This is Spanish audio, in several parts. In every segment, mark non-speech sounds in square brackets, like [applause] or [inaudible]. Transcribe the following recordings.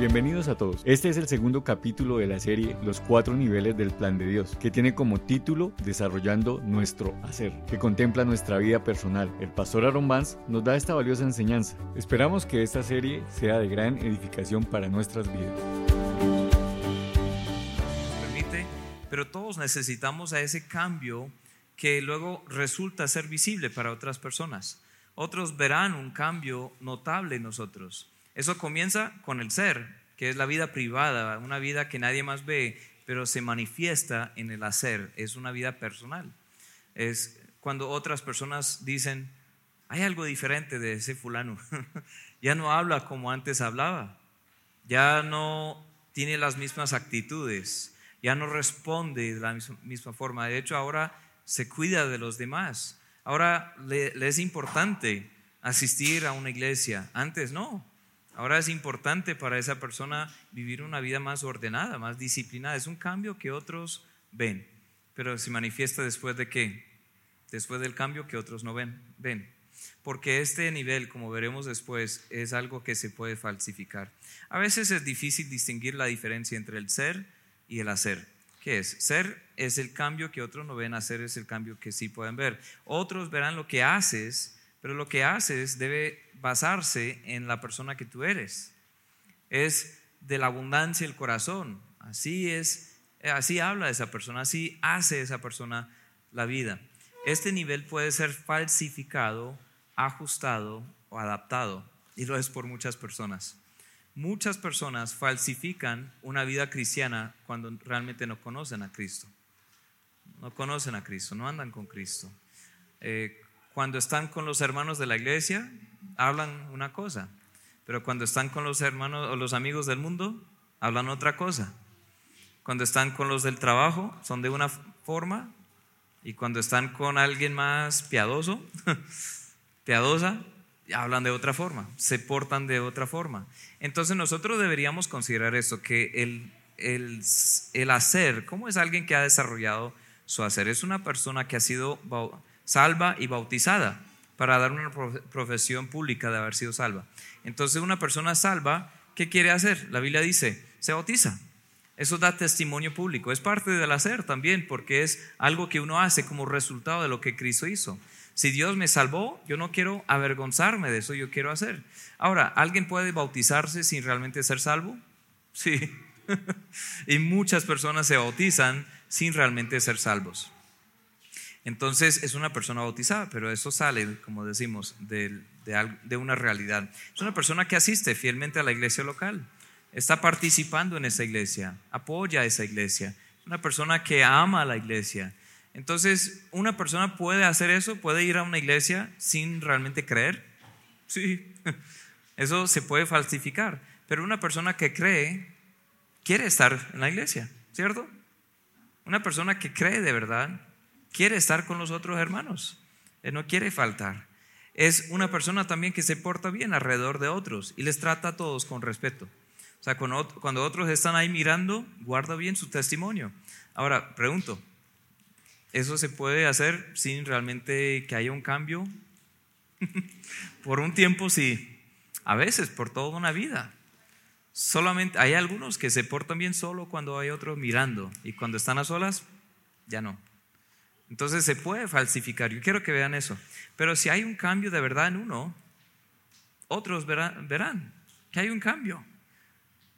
Bienvenidos a todos. Este es el segundo capítulo de la serie Los cuatro niveles del plan de Dios, que tiene como título Desarrollando nuestro hacer, que contempla nuestra vida personal. El pastor Aaron Vance nos da esta valiosa enseñanza. Esperamos que esta serie sea de gran edificación para nuestras vidas. Permite, pero todos necesitamos a ese cambio que luego resulta ser visible para otras personas. Otros verán un cambio notable en nosotros. Eso comienza con el ser, que es la vida privada, una vida que nadie más ve, pero se manifiesta en el hacer, es una vida personal. Es cuando otras personas dicen, hay algo diferente de ese fulano, [laughs] ya no habla como antes hablaba, ya no tiene las mismas actitudes, ya no responde de la misma forma, de hecho ahora se cuida de los demás, ahora le, es importante asistir a una iglesia, antes no, Ahora es importante para esa persona vivir una vida más ordenada, más disciplinada. Es un cambio que otros ven, pero se manifiesta después de qué? Después del cambio que otros no ven. ven. Porque este nivel, como veremos después, es algo que se puede falsificar. A veces es difícil distinguir la diferencia entre el ser y el hacer. ¿Qué es? Ser es el cambio que otros no ven, hacer es el cambio que sí pueden ver. Otros verán lo que haces, pero lo que haces debe basarse en la persona que tú eres. Es de la abundancia el corazón. Así es, así habla esa persona, así hace esa persona la vida. Este nivel puede ser falsificado, ajustado o adaptado, y lo es por muchas personas. Muchas personas falsifican una vida cristiana cuando realmente no conocen a Cristo. No conocen a Cristo, no andan con Cristo. Eh, cuando están con los hermanos de la iglesia, hablan una cosa, pero cuando están con los hermanos o los amigos del mundo, hablan otra cosa. Cuando están con los del trabajo, son de una forma, y cuando están con alguien más piadoso, [laughs] piadosa, hablan de otra forma, se portan de otra forma. Entonces nosotros deberíamos considerar esto, que el, el, el hacer, ¿cómo es alguien que ha desarrollado su hacer? Es una persona que ha sido salva y bautizada para dar una profesión pública de haber sido salva. Entonces una persona salva, ¿qué quiere hacer? La Biblia dice, se bautiza. Eso da testimonio público. Es parte del hacer también, porque es algo que uno hace como resultado de lo que Cristo hizo. Si Dios me salvó, yo no quiero avergonzarme de eso, yo quiero hacer. Ahora, ¿alguien puede bautizarse sin realmente ser salvo? Sí. [laughs] y muchas personas se bautizan sin realmente ser salvos. Entonces es una persona bautizada, pero eso sale, como decimos, de, una realidad. Es una persona que asiste fielmente a la iglesia local, está participando en esa iglesia, apoya a esa iglesia, es una persona que ama a la iglesia. Entonces, ¿una persona puede hacer eso? ¿Puede ir a una iglesia sin realmente creer? Sí, [laughs] eso se puede falsificar, pero una persona que cree quiere estar en la iglesia, ¿cierto? Una persona que cree de verdad quiere estar con los otros hermanos, Él no quiere faltar. Es una persona también que se porta bien alrededor de otros y les trata a todos con respeto. O sea, cuando otros están ahí mirando, guarda bien su testimonio. Ahora, pregunto, ¿eso se puede hacer sin realmente que haya un cambio? [laughs] por un tiempo sí, a veces por toda una vida. Solamente hay algunos que se portan bien solo cuando hay otros mirando y cuando están a solas, ya no. Entonces se puede falsificar. Yo quiero que vean eso. Pero si hay un cambio de verdad en uno, otros verán, que hay un cambio.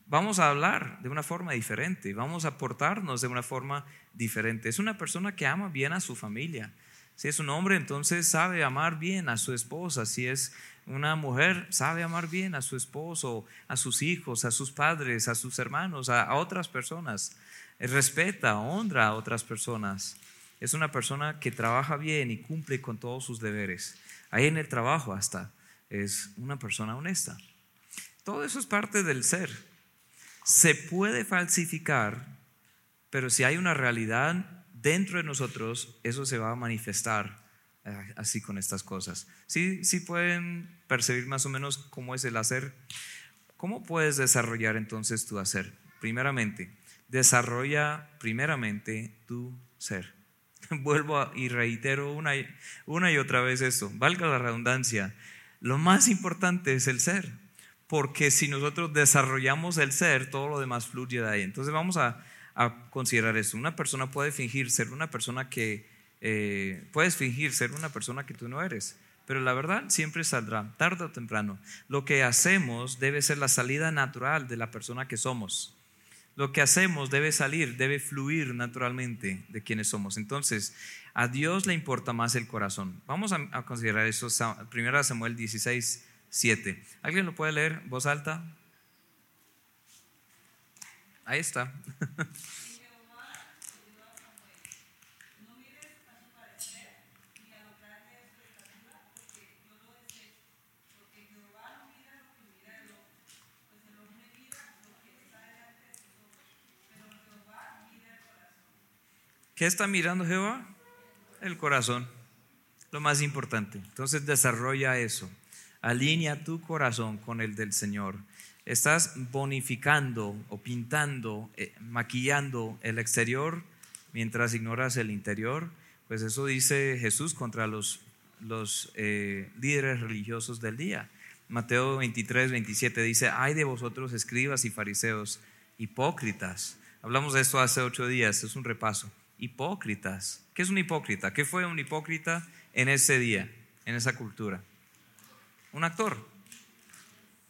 Vamos a hablar de una forma diferente, vamos a portarnos de una forma diferente. Es una persona que ama bien a su familia. Si es un hombre, entonces sabe amar bien a su esposa. Si es una mujer, sabe amar bien a su esposo, a sus hijos, a sus padres, a sus hermanos, a, a otras personas. Respeta, honra a otras personas es una persona que trabaja bien y cumple con todos sus deberes. Ahí en el trabajo hasta es una persona honesta. Todo eso es parte del ser. Se puede falsificar, pero si hay una realidad dentro de nosotros, eso se va a manifestar eh, así con estas cosas. Sí, sí pueden percibir más o menos cómo es el hacer. ¿Cómo puedes desarrollar entonces tu hacer? Primeramente, desarrolla primeramente tu ser. [laughs] Vuelvo y reitero una y, una y otra vez eso, valga la redundancia. Lo más importante es el ser. porque si nosotros desarrollamos el ser, todo lo demás fluye de ahí. Entonces vamos a, considerar eso. Una persona puede fingir ser una persona que, eh, puedes fingir ser una persona que tú no eres, pero la verdad siempre saldrá, tarde o temprano. Lo que hacemos debe ser la salida natural de la persona que somos. Lo que hacemos debe salir, debe fluir naturalmente de quienes somos. Entonces, a Dios le importa más el corazón. Vamos a, considerar eso, 1 Samuel 16, 7. ¿Alguien lo puede leer? Voz alta. Ahí está. [laughs] ¿Qué está mirando Jehová? El corazón, lo más importante. Entonces desarrolla eso. Alinea tu corazón con el del Señor. Estás bonificando o pintando, eh, maquillando el exterior mientras ignoras el interior. Pues eso dice Jesús contra los, los eh, líderes religiosos del día. Mateo 23, 27 dice, ay de vosotros escribas y fariseos, hipócritas. Hablamos de esto hace ocho días, es un repaso hipócritas. ¿Qué es un hipócrita? ¿Qué fue un hipócrita en ese día, en esa cultura? Un actor.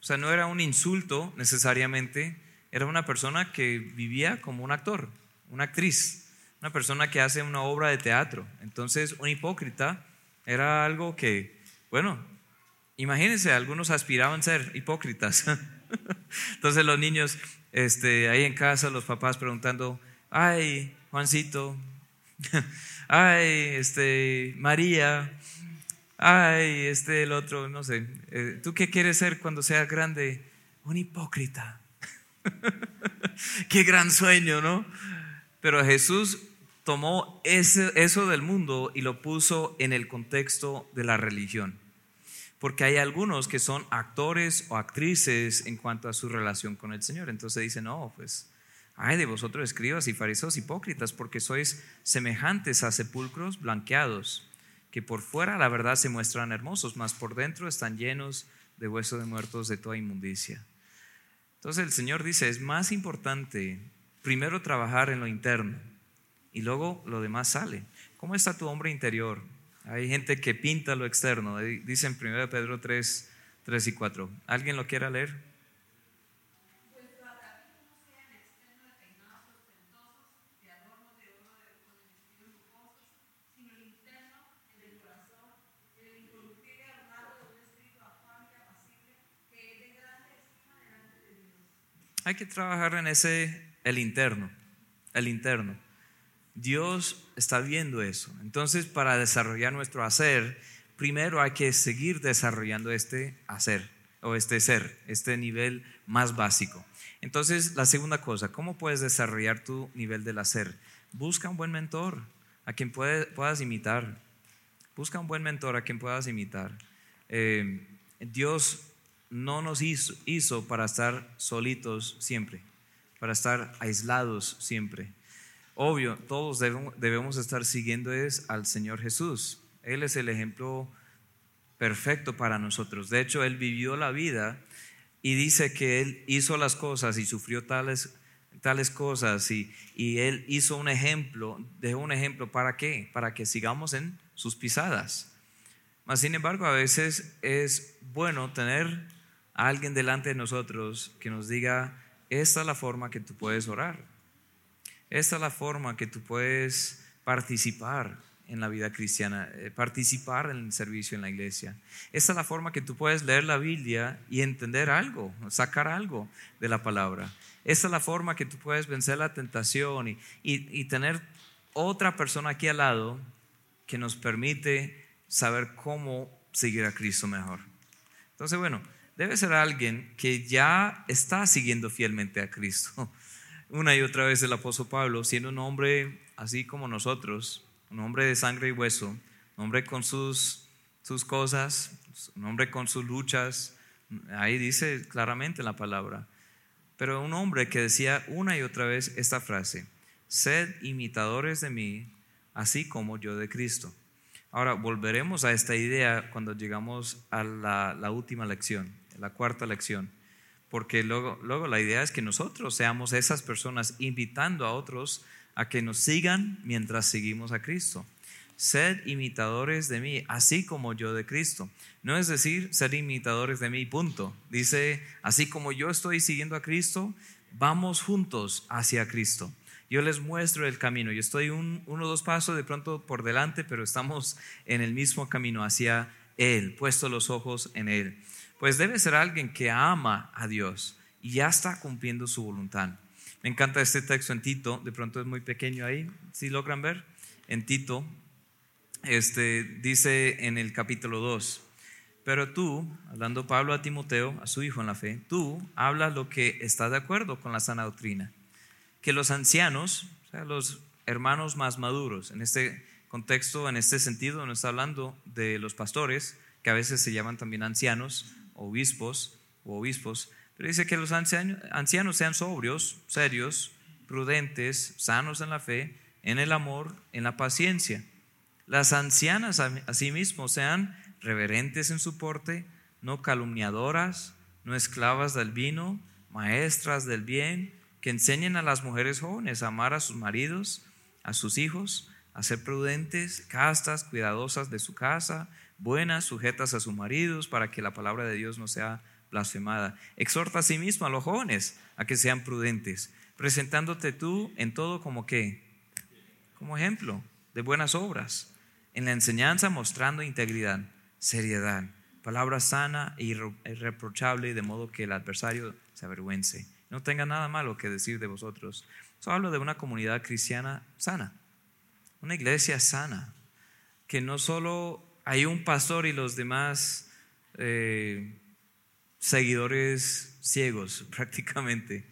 O sea, no era un insulto necesariamente, era una persona que vivía como un actor, una actriz, una persona que hace una obra de teatro. Entonces, un hipócrita era algo que, bueno, imagínense, algunos aspiraban a ser hipócritas. [laughs] Entonces los niños, este, ahí en casa, los papás preguntando, ay, Juancito, [laughs] ay, este, María, ay, este, el otro, no sé, eh, ¿tú qué quieres ser cuando seas grande? Un hipócrita. [laughs] qué gran sueño, ¿no? Pero Jesús tomó ese, eso del mundo y lo puso en el contexto de la religión. Porque hay algunos que son actores o actrices en cuanto a su relación con el Señor. Entonces dice, no, pues Ay de vosotros escribas y fariseos hipócritas, porque sois semejantes a sepulcros blanqueados, que por fuera la verdad se muestran hermosos, mas por dentro están llenos de huesos de muertos de toda inmundicia. Entonces el Señor dice, es más importante primero trabajar en lo interno y luego lo demás sale. ¿Cómo está tu hombre interior? Hay gente que pinta lo externo, dice en 1 Pedro 3, 3 y 4. ¿Alguien lo quiera leer? Hay que trabajar en ese, el interno, el interno. Dios está viendo eso. Entonces, para desarrollar nuestro hacer, primero hay que seguir desarrollando este hacer o este ser, este nivel más básico. Entonces, la segunda cosa, ¿cómo puedes desarrollar tu nivel del hacer? Busca un buen mentor a quien puedas imitar. Busca un buen mentor a quien puedas imitar. Eh, Dios no nos hizo, para estar solitos siempre, para estar aislados siempre. Obvio, todos debemos, estar siguiendo es al Señor Jesús. Él es el ejemplo perfecto para nosotros. De hecho, Él vivió la vida y dice que Él hizo las cosas y sufrió tales, tales cosas y, y Él hizo un ejemplo, dejó un ejemplo para qué? Para que sigamos en sus pisadas. Mas, sin embargo, a veces es bueno tener alguien delante de nosotros que nos diga, esta es la forma que tú puedes orar, esta es la forma que tú puedes participar en la vida cristiana, eh, participar en el servicio en la iglesia. Esta es la forma que tú puedes leer la Biblia y entender algo, sacar algo de la palabra. Esta es la forma que tú puedes vencer la tentación y, y tener otra persona aquí al lado que nos permite saber cómo seguir a Cristo mejor. Entonces, bueno, debe ser alguien que ya está siguiendo fielmente a Cristo. [laughs] Una y otra vez el apóstol Pablo, siendo un hombre así como nosotros, un hombre de sangre y hueso, un hombre con sus, sus cosas, un hombre con sus luchas, ahí dice claramente la palabra, pero un hombre que decía una y otra vez esta frase, sed imitadores de mí, así como yo de Cristo. Ahora, volveremos a esta idea cuando llegamos a la última lección la cuarta lección. porque luego, luego la idea es que nosotros seamos esas personas invitando a otros a que nos sigan mientras seguimos a Cristo. Sed imitadores de mí, así como yo de Cristo. No es decir, ser imitadores de mí, punto. Dice, así como yo estoy siguiendo a Cristo, vamos juntos hacia Cristo. Yo les muestro el camino. Yo estoy un, uno o dos pasos de pronto por delante, pero estamos en el mismo camino hacia Él, puesto los ojos en Él pues debe ser alguien que ama a Dios y ya está cumpliendo su voluntad. Me encanta este texto en Tito, de pronto es muy pequeño ahí, si logran ver, en Tito, este, dice en el capítulo 2, pero tú, hablando Pablo a Timoteo, a su hijo en la fe, tú hablas lo que está de acuerdo con la sana doctrina, que los ancianos, o sea, los hermanos más maduros, en este contexto, en este sentido, no está hablando de los pastores, que a veces se llaman también ancianos, obispos o obispos, pero dice que los ancianos sean sobrios, serios, prudentes, sanos en la fe, en el amor, en la paciencia. Las ancianas asimismo sean reverentes en su porte, no calumniadoras, no esclavas del vino, maestras del bien, que enseñen a las mujeres jóvenes a amar a sus maridos, a sus hijos, a ser prudentes, castas, cuidadosas de su casa, buenas, sujetas a sus maridos, para que la palabra de Dios no sea blasfemada. Exhorta a sí mismo a los jóvenes a que sean prudentes, presentándote tú en todo como que, como ejemplo de buenas obras, en la enseñanza mostrando integridad, seriedad, palabra sana e irreprochable, de modo que el adversario se avergüence. No tenga nada malo que decir de vosotros. Solo hablo de una comunidad cristiana sana, una iglesia sana, que no solo hay un pastor y los demás eh, seguidores ciegos [laughs] prácticamente.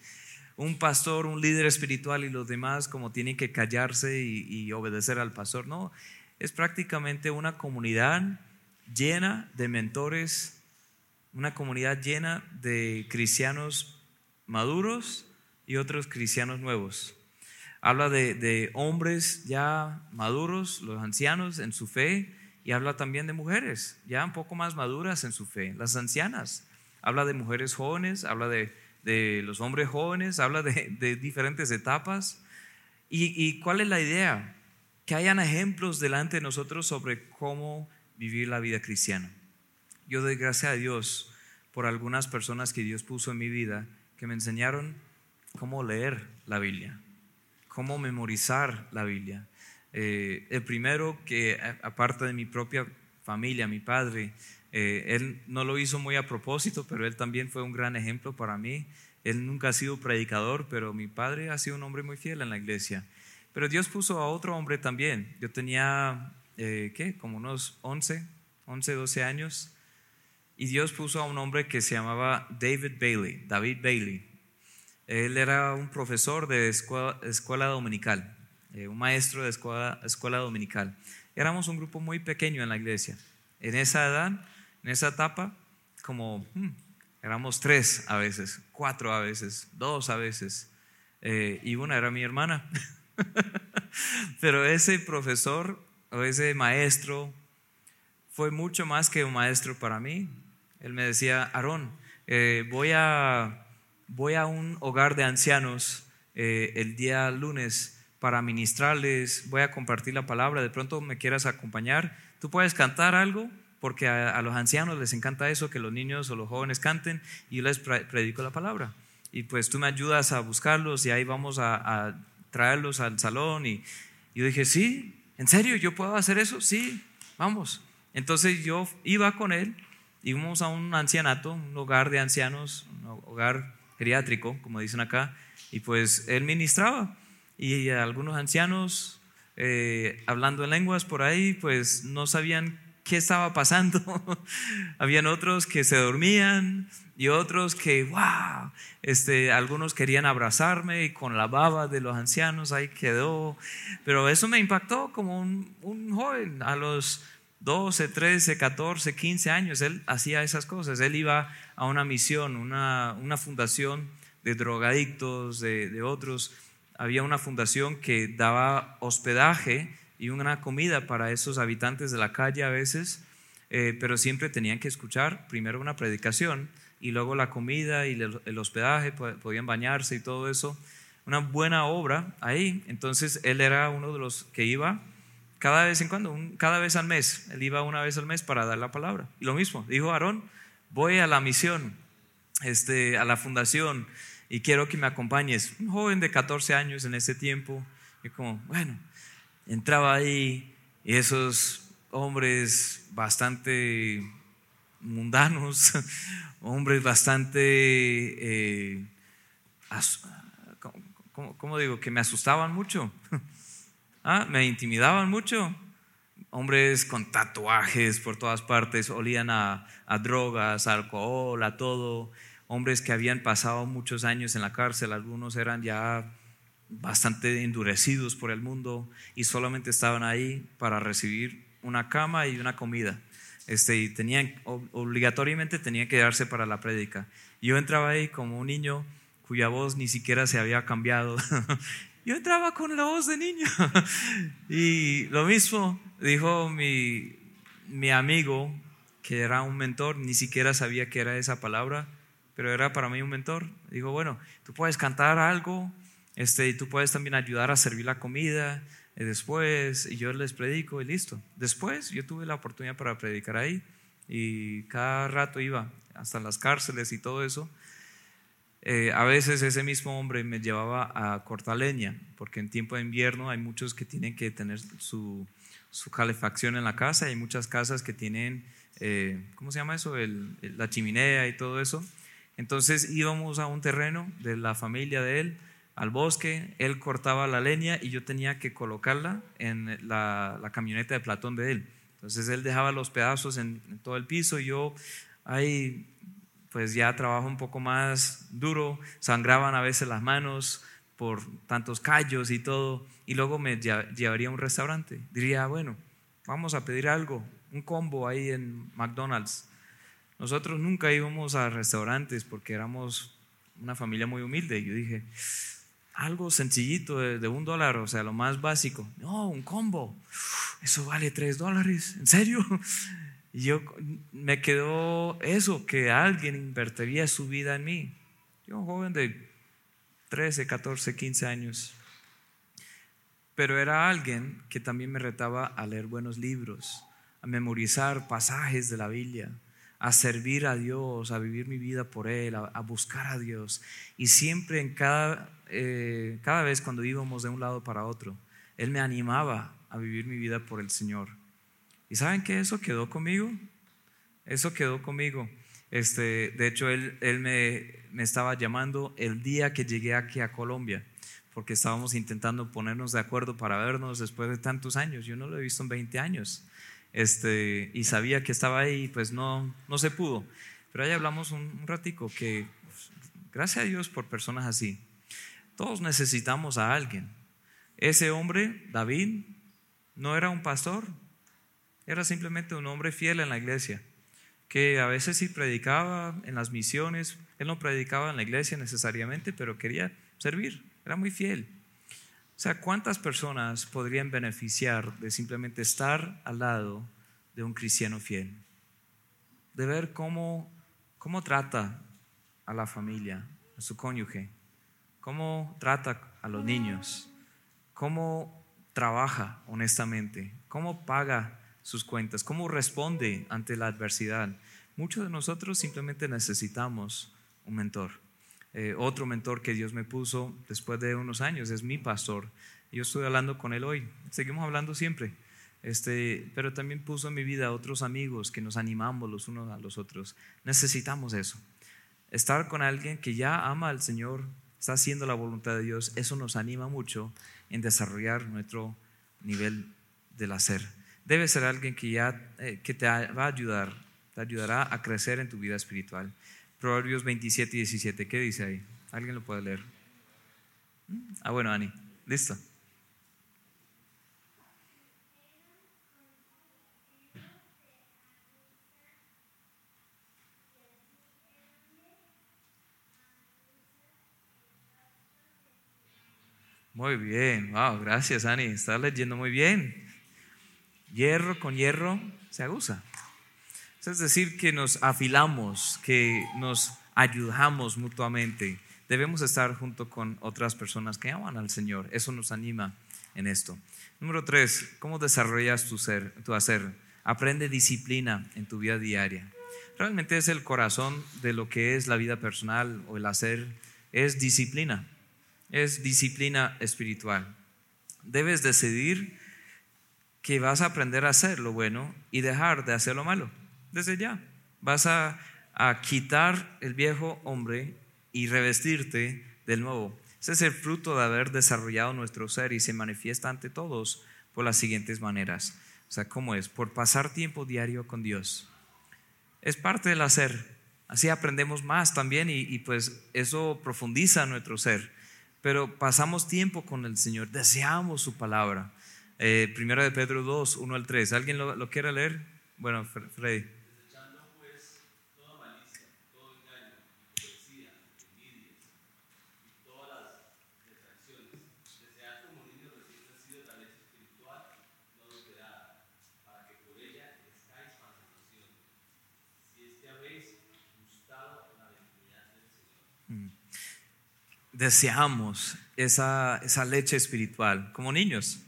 Un pastor, un líder espiritual y los demás como tienen que callarse y, obedecer al pastor. No, es prácticamente una comunidad llena de mentores, una comunidad llena de cristianos maduros y otros cristianos nuevos. Habla de, de hombres ya maduros, los ancianos en su fe, y habla también de mujeres, ya un poco más maduras en su fe, las ancianas. Habla de mujeres jóvenes, habla de, los hombres jóvenes, habla de, diferentes etapas. ¿Y, cuál es la idea? Que hayan ejemplos delante de nosotros sobre cómo vivir la vida cristiana. Yo doy gracias a Dios por algunas personas que Dios puso en mi vida que me enseñaron cómo leer la Biblia, cómo memorizar la Biblia, eh, el primero que, aparte de mi propia familia, mi padre, eh, él no lo hizo muy a propósito, pero él también fue un gran ejemplo para mí. Él nunca ha sido predicador, pero mi padre ha sido un hombre muy fiel en la iglesia. Pero Dios puso a otro hombre también. Yo tenía, eh, ¿qué? Como unos 11, 11, 12 años. Y Dios puso a un hombre que se llamaba David Bailey, David Bailey. Él era un profesor de escuela dominical. Eh, un maestro de escuela, escuela dominical. Éramos un grupo muy pequeño en la iglesia. En esa edad, en esa etapa, como hmm, éramos tres a veces, cuatro a veces, dos a veces, eh, y una era mi hermana. [laughs] Pero ese profesor o ese maestro fue mucho más que un maestro para mí. Él me decía, Aarón, eh, voy, a, voy a un hogar de ancianos el día lunes para ministrarles, voy a compartir la palabra, de pronto me quieras acompañar, tú puedes cantar algo, porque a, los ancianos les encanta eso, que los niños o los jóvenes canten, y yo les predico la palabra. Y pues tú me ayudas a buscarlos y ahí vamos a, traerlos al salón. Y, yo dije, sí, ¿en serio yo puedo hacer eso? Sí, vamos. Entonces yo iba con él, íbamos a un ancianato, un hogar de ancianos, un hogar geriátrico, como dicen acá, y pues él ministraba y algunos ancianos eh, hablando en lenguas por ahí, pues no sabían qué estaba pasando. [laughs] Habían otros que se dormían y otros que, wow, este, algunos querían abrazarme y con la baba de los ancianos ahí quedó. Pero eso me impactó como un, un joven a los 12, 13, 14, 15 años. Él hacía esas cosas. Él iba a una misión, una, una fundación de drogadictos, de, de otros había una fundación que daba hospedaje y una comida para esos habitantes de la calle a veces, eh, pero siempre tenían que escuchar primero una predicación y luego la comida y el hospedaje, podían bañarse y todo eso. Una buena obra ahí. Entonces él era uno de los que iba cada vez en cuando, cada vez al mes. Él iba una vez al mes para dar la palabra. Y lo mismo, dijo Aarón, voy a la misión, este, a la fundación y quiero que me acompañes. Un joven de 14 años en ese tiempo. Y como, bueno, entraba ahí y esos hombres bastante mundanos, [laughs] hombres bastante, eh, ¿cómo, digo? Que me asustaban mucho, [laughs] ¿Ah? me intimidaban mucho. Hombres con tatuajes por todas partes, olían a, a drogas, alcohol, a todo. Hombres que habían pasado muchos años en la cárcel, algunos eran ya bastante endurecidos por el mundo y solamente estaban ahí para recibir una cama y una comida. Este, y tenían, obligatoriamente tenían que darse para la prédica. Yo entraba ahí como un niño cuya voz ni siquiera se había cambiado. [laughs] Yo entraba con la voz de niño. [laughs] y lo mismo dijo mi, mi amigo, que era un mentor, ni siquiera sabía que era esa palabra, pero era para mí un mentor. Dijo, bueno, tú puedes cantar algo, este, y tú puedes también ayudar a servir la comida, y después y yo les predico y listo. Después yo tuve la oportunidad para predicar ahí y cada rato iba hasta las cárceles y todo eso. Eh, a veces ese mismo hombre me llevaba a cortar leña, porque en tiempo de invierno hay muchos que tienen que tener su, su calefacción en la casa, hay muchas casas que tienen, eh, ¿cómo se llama eso? la chimenea y todo eso. Entonces íbamos a un terreno de la familia de él al bosque, él cortaba la leña y yo tenía que colocarla en la, camioneta de Platón de él. Entonces él dejaba los pedazos en, todo el piso y yo ahí pues ya trabajo un poco más duro, sangraban a veces las manos por tantos callos y todo, y luego me llevaría a un restaurante. Diría, bueno, vamos a pedir algo, un combo ahí en McDonald's. Nosotros nunca íbamos a restaurantes porque éramos una familia muy humilde. Y yo dije, algo sencillito de, un dólar, o sea, lo más básico. No, un combo. Eso vale tres dólares. ¿En serio? [laughs] Y yo me quedó eso, que alguien invertiría su vida en mí. Yo, un joven de 13, 14, 15 años. Pero era alguien que también me retaba a leer buenos libros, a memorizar pasajes de la Biblia, a servir a Dios, a vivir mi vida por Él, a, buscar a Dios. Y siempre en cada, eh, cada vez cuando íbamos de un lado para otro, Él me animaba a vivir mi vida por el Señor. ¿Y saben que eso quedó conmigo? Eso quedó conmigo. Este, de hecho, Él, él me, me estaba llamando el día que llegué aquí a Colombia porque estábamos intentando ponernos de acuerdo para vernos después de tantos años. Yo no lo he visto en 20 años este, y sabía que estaba ahí, pues no, no se pudo. Pero ahí hablamos un, ratico que, pues, gracias a Dios por personas así. Todos necesitamos a alguien. Ese hombre, David, no era un pastor, era simplemente un hombre fiel en la iglesia, que a veces sí predicaba en las misiones, él no predicaba en la iglesia necesariamente, pero quería servir, era muy fiel. O sea, ¿cuántas personas podrían beneficiar de simplemente estar al lado de un cristiano fiel? De ver cómo, cómo trata a la familia, a su cónyuge, cómo trata a los niños, cómo trabaja honestamente, cómo paga sus cuentas, cómo responde ante la adversidad. Muchos de nosotros simplemente necesitamos un mentor. Eh, otro mentor que Dios me puso después de unos años, es mi pastor. Yo estoy hablando con él hoy, seguimos hablando siempre. Este, pero también puso en mi vida otros amigos que nos animamos los unos a los otros. Necesitamos eso. Estar con alguien que ya ama al Señor, está haciendo la voluntad de Dios, eso nos anima mucho en desarrollar nuestro nivel del hacer. Debe ser alguien que ya eh, que te va a ayudar, te ayudará a crecer en tu vida espiritual. Proverbios 27 y 17. ¿Qué dice ahí? ¿Alguien lo puede leer? ¿Mm? Ah, bueno, Ani. Listo. Muy bien, wow, gracias Ani, estás leyendo muy bien. Hierro con hierro se aguza. Es decir, que nos afilamos, que nos ayudamos mutuamente. Debemos estar junto con otras personas que aman al Señor. Eso nos anima en esto. Número tres, ¿cómo desarrollas tu, ser, tu hacer? Aprende disciplina en tu vida diaria. Realmente es el corazón de lo que es la vida personal o el hacer, es disciplina, es disciplina espiritual. Debes decidir que vas a aprender a hacer lo bueno y dejar de hacer lo malo. Desde ya. Vas a, a quitar el viejo hombre y revestirte del nuevo. Ese es el fruto de haber desarrollado nuestro ser y se manifiesta ante todos por las siguientes maneras. O sea, ¿cómo es? Por pasar tiempo diario con Dios. Es parte del hacer. Así aprendemos más también y, pues eso profundiza nuestro ser. Pero pasamos tiempo con el Señor, deseamos su palabra. Eh, primero de Pedro 2, 1 al 3. ¿Alguien lo, lo quiere leer? Bueno, Freddy. Deseamos esa, esa leche espiritual como niños.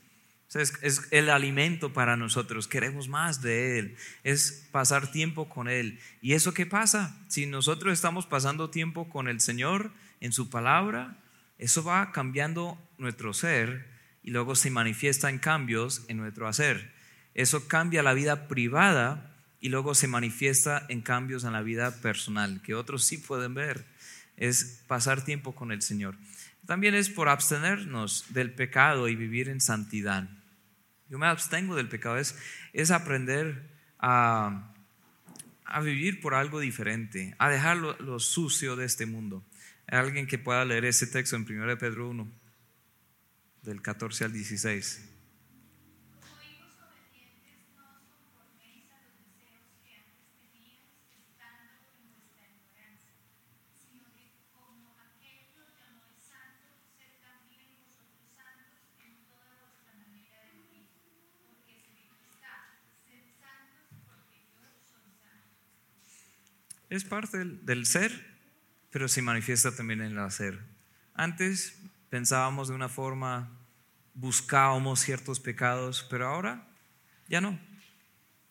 Es, es, el alimento para nosotros, queremos más de Él, es pasar tiempo con Él. ¿Y eso qué pasa? Si nosotros estamos pasando tiempo con el Señor en su palabra, eso va cambiando nuestro ser y luego se manifiesta en cambios en nuestro hacer. Eso cambia la vida privada y luego se manifiesta en cambios en la vida personal, que otros sí pueden ver es pasar tiempo con el Señor. También es por abstenernos del pecado y vivir en santidad. Yo me abstengo del pecado, es, aprender a, a, vivir por algo diferente, a dejar lo, sucio de este mundo. Alguien que pueda leer ese texto en 1 Pedro 1, del 14 al 16. Es parte del, ser, pero se manifiesta también en el hacer. Antes pensábamos de una forma, buscábamos ciertos pecados, pero ahora ya no.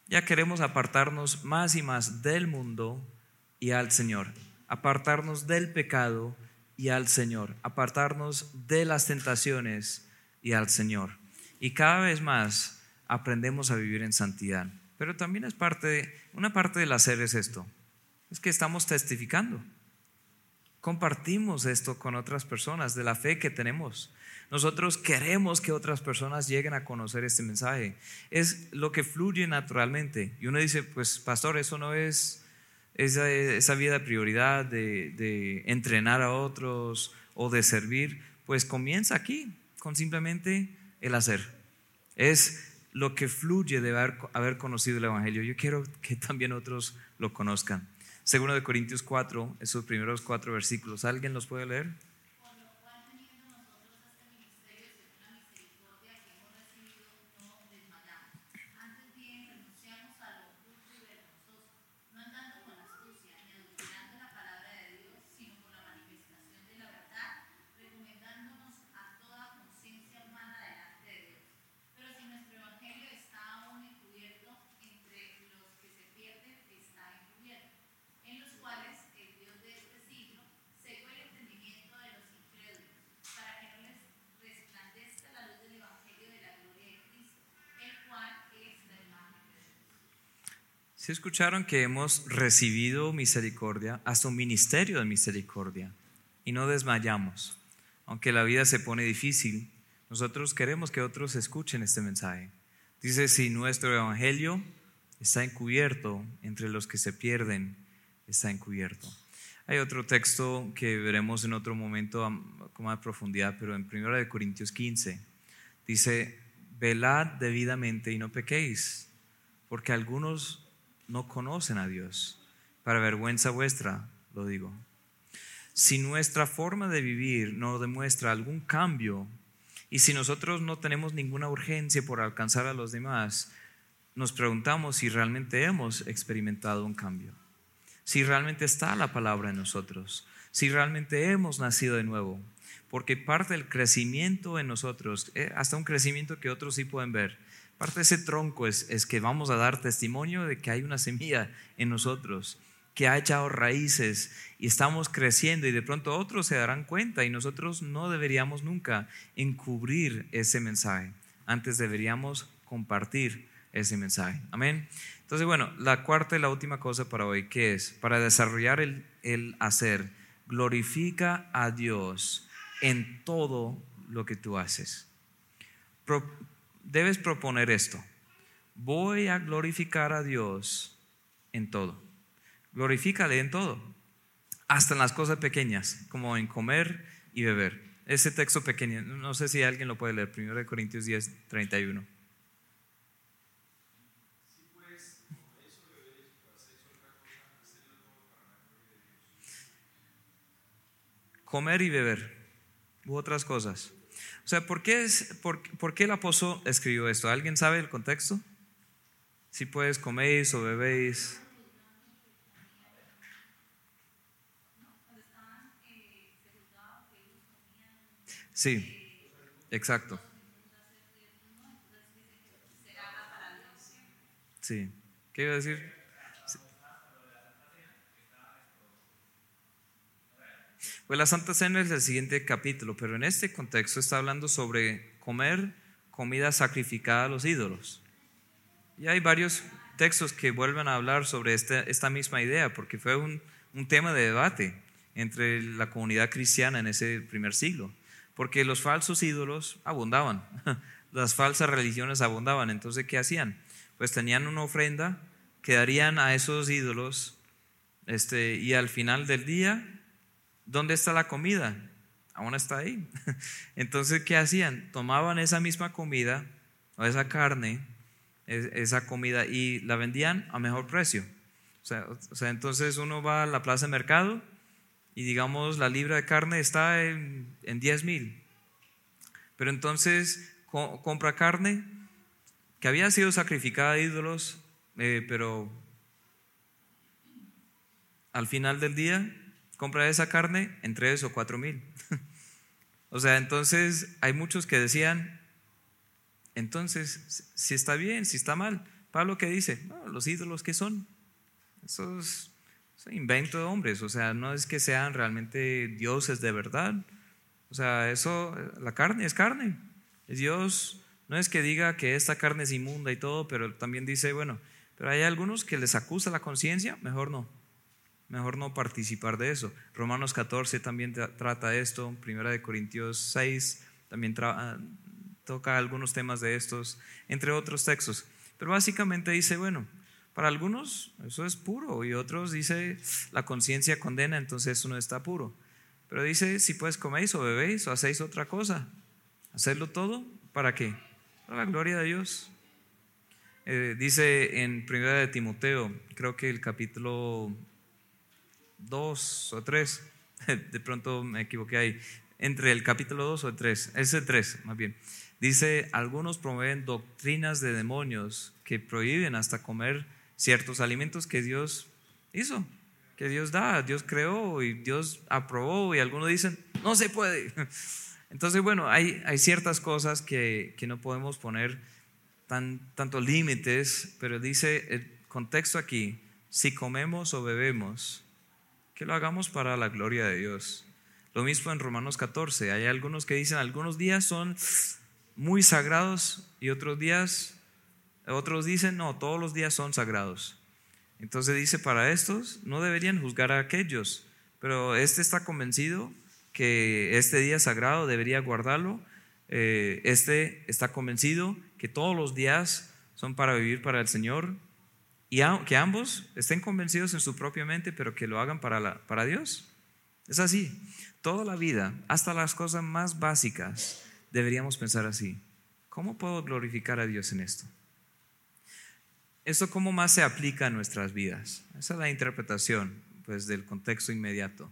Ya queremos apartarnos más y más del mundo y al Señor. Apartarnos del pecado y al Señor. Apartarnos de las tentaciones y al Señor. Y cada vez más aprendemos a vivir en santidad. Pero también es parte, una parte del hacer es esto es que estamos testificando. Compartimos esto con otras personas de la fe que tenemos. Nosotros queremos que otras personas lleguen a conocer este mensaje. Es lo que fluye naturalmente. Y uno dice, pues pastor, eso no es esa, esa vida de prioridad de, de entrenar a otros o de servir. Pues comienza aquí, con simplemente el hacer. Es lo que fluye de haber, haber conocido el Evangelio. Yo quiero que también otros lo conozcan. Segundo de Corintios 4, esos primeros cuatro versículos. ¿Alguien los puede leer? Escucharon que hemos recibido misericordia, hasta un ministerio de misericordia, y no desmayamos. Aunque la vida se pone difícil, nosotros queremos que otros escuchen este mensaje. Dice, si nuestro evangelio está encubierto entre los que se pierden, está encubierto. Hay otro texto que veremos en otro momento con más profundidad, pero en 1 Corintios 15 dice, velad debidamente y no pequéis, porque algunos no conocen a Dios. Para vergüenza vuestra, lo digo. Si nuestra forma de vivir no demuestra algún cambio y si nosotros no tenemos ninguna urgencia por alcanzar a los demás, nos preguntamos si realmente hemos experimentado un cambio, si realmente está la palabra en nosotros, si realmente hemos nacido de nuevo, porque parte del crecimiento en nosotros, eh, hasta un crecimiento que otros sí pueden ver, parte de ese tronco es, es que vamos a dar testimonio de que hay una semilla en nosotros que ha echado raíces y estamos creciendo y de pronto otros se darán cuenta y nosotros no deberíamos nunca encubrir ese mensaje. Antes deberíamos compartir ese mensaje. Amén. Entonces, bueno, la cuarta y la última cosa para hoy, ¿qué es? Para desarrollar el, el hacer, glorifica a Dios en todo lo que tú haces. Debes proponer esto. Voy a glorificar a Dios en todo. Glorifícale en todo, hasta en las cosas pequeñas, como en comer y beber. Ese texto pequeño, no sé si alguien lo puede leer, 1 Corintios 10, 31. Comer y beber, u otras cosas. O sea, ¿por qué, es, por, por qué el apóstol escribió esto? ¿Alguien sabe el contexto? Si puedes coméis o bebéis Sí, exacto. Sí. ¿Qué iba a decir? Pues la Santa Cena es el siguiente capítulo, pero en este contexto está hablando sobre comer comida sacrificada a los ídolos. Y hay varios textos que vuelven a hablar sobre este, esta misma idea, porque fue un, tema de debate entre la comunidad cristiana en ese primer siglo porque los falsos ídolos abundaban, [laughs] las falsas religiones abundaban. Entonces, ¿qué hacían? Pues tenían una ofrenda que darían a esos ídolos este, y al final del día, ¿dónde está la comida? Aún está ahí. [laughs] Entonces, ¿qué hacían? Tomaban esa misma comida o esa carne, esa comida y la vendían a mejor precio. O sea, entonces uno va a la plaza de mercado y digamos la libra de carne está en, en 10 mil. Pero entonces compra carne que había sido sacrificada a ídolos, eh, pero al final del día compra esa carne en 3 o 4 mil. [laughs] o sea, entonces hay muchos que decían, entonces, si está bien, si está mal. Pablo que dice, los ídolos que son, esos invento de hombres, o sea, no es que sean realmente dioses de verdad. O sea, eso, la carne es carne. Dios no es que diga que esta carne es inmunda y todo, pero también dice, bueno, pero hay algunos que les acusa la conciencia, mejor no. Mejor no participar de eso. Romanos 14 también trata esto, Primera de Corintios 6 también ah, toca algunos temas de estos, entre otros textos. Pero básicamente dice, bueno, para algunos eso es puro y otros dice la conciencia condena, entonces eso no está puro. Pero dice si pues coméis o bebéis o hacéis otra cosa, hacerlo todo, ¿para qué? Para la gloria de Dios. Eh, dice en Primera de Timoteo, creo que el capítulo 2 o 3, [laughs] de pronto me equivoqué ahí, entre el capítulo 2 o 3, ese 3 más bien. Dice, algunos promueven doctrinas de demonios que prohíben hasta comer ciertos alimentos que Dios hizo, que Dios da, Dios creó y Dios aprobó y algunos dicen, no se puede. [laughs] Entonces, bueno, hay, hay ciertas cosas que, que no podemos poner tan, tantos límites, pero dice el contexto aquí, si comemos o bebemos, que lo hagamos para la gloria de Dios. Lo mismo en Romanos 14, hay algunos que dicen, algunos días son muy sagrados y otros días otros dicen, no, todos los días son sagrados. Entonces dice, para estos no deberían juzgar a aquellos, pero este está convencido que este día sagrado debería guardarlo. Eh, este está convencido que todos los días son para vivir para el Señor y que ambos estén convencidos en su propia mente, pero que lo hagan para, para Dios. Es así. Toda la vida, hasta las cosas más básicas, deberíamos pensar así. ¿Cómo puedo glorificar a Dios en esto? ¿Esto cómo más se aplica a nuestras vidas? Esa es la interpretación pues, del contexto inmediato.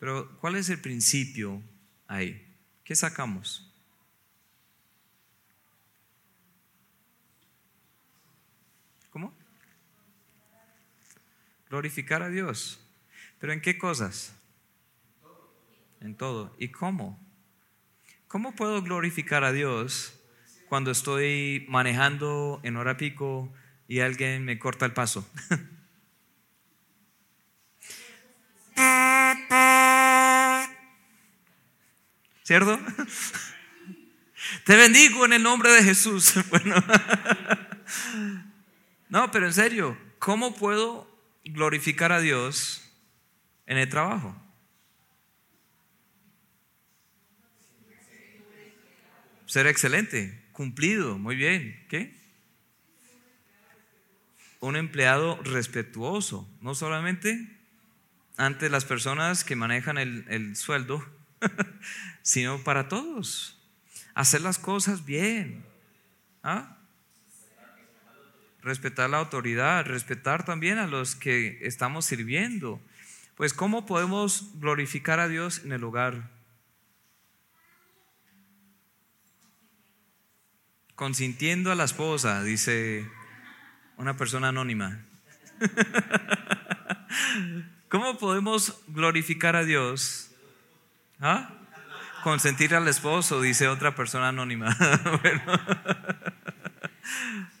Pero ¿cuál es el principio ahí? ¿Qué sacamos? Glorificar a Dios. ¿Pero en qué cosas? En todo. ¿Y cómo? ¿Cómo puedo glorificar a Dios cuando estoy manejando en hora pico y alguien me corta el paso? [laughs] ¿Cierto? Te bendigo en el nombre de Jesús. [laughs] Bueno, [laughs] no, pero en serio, ¿cómo puedo glorificar a Dios en el trabajo? Ser excelente, cumplido, muy bien. ¿Qué? Un empleado respetuoso, no solamente ante las personas que manejan el, el sueldo, [laughs] sino para todos. Hacer las cosas bien. ¿Ah? Respetar la autoridad, respetar también a los que estamos sirviendo. Pues ¿cómo podemos glorificar a Dios en el hogar? Consintiendo a la esposa, dice una persona anónima. [laughs] ¿Cómo podemos glorificar a Dios? ¿Ah? Consentir al esposo, dice otra persona anónima. [laughs]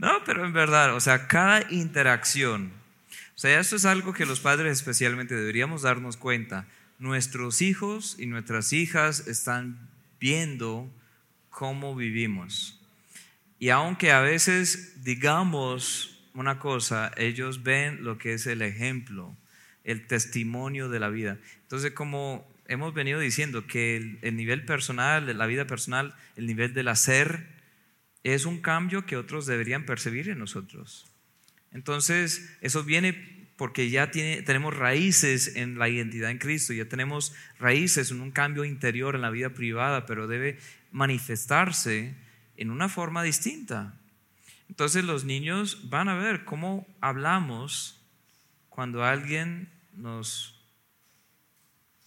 No, pero en verdad, o sea, cada interacción, o sea, eso es algo que los padres especialmente deberíamos darnos cuenta. Nuestros hijos y nuestras hijas están viendo cómo vivimos. Y aunque a veces digamos una cosa, ellos ven lo que es el ejemplo, el testimonio de la vida. Entonces, como hemos venido diciendo, que el, nivel personal, la vida personal, el nivel del hacer, es un cambio que otros deberían percibir en nosotros. Entonces, eso viene porque ya tiene, tenemos raíces en la identidad en Cristo, ya tenemos raíces en un cambio interior en la vida privada, pero debe manifestarse en una forma distinta. Entonces los niños van a ver cómo hablamos cuando alguien nos,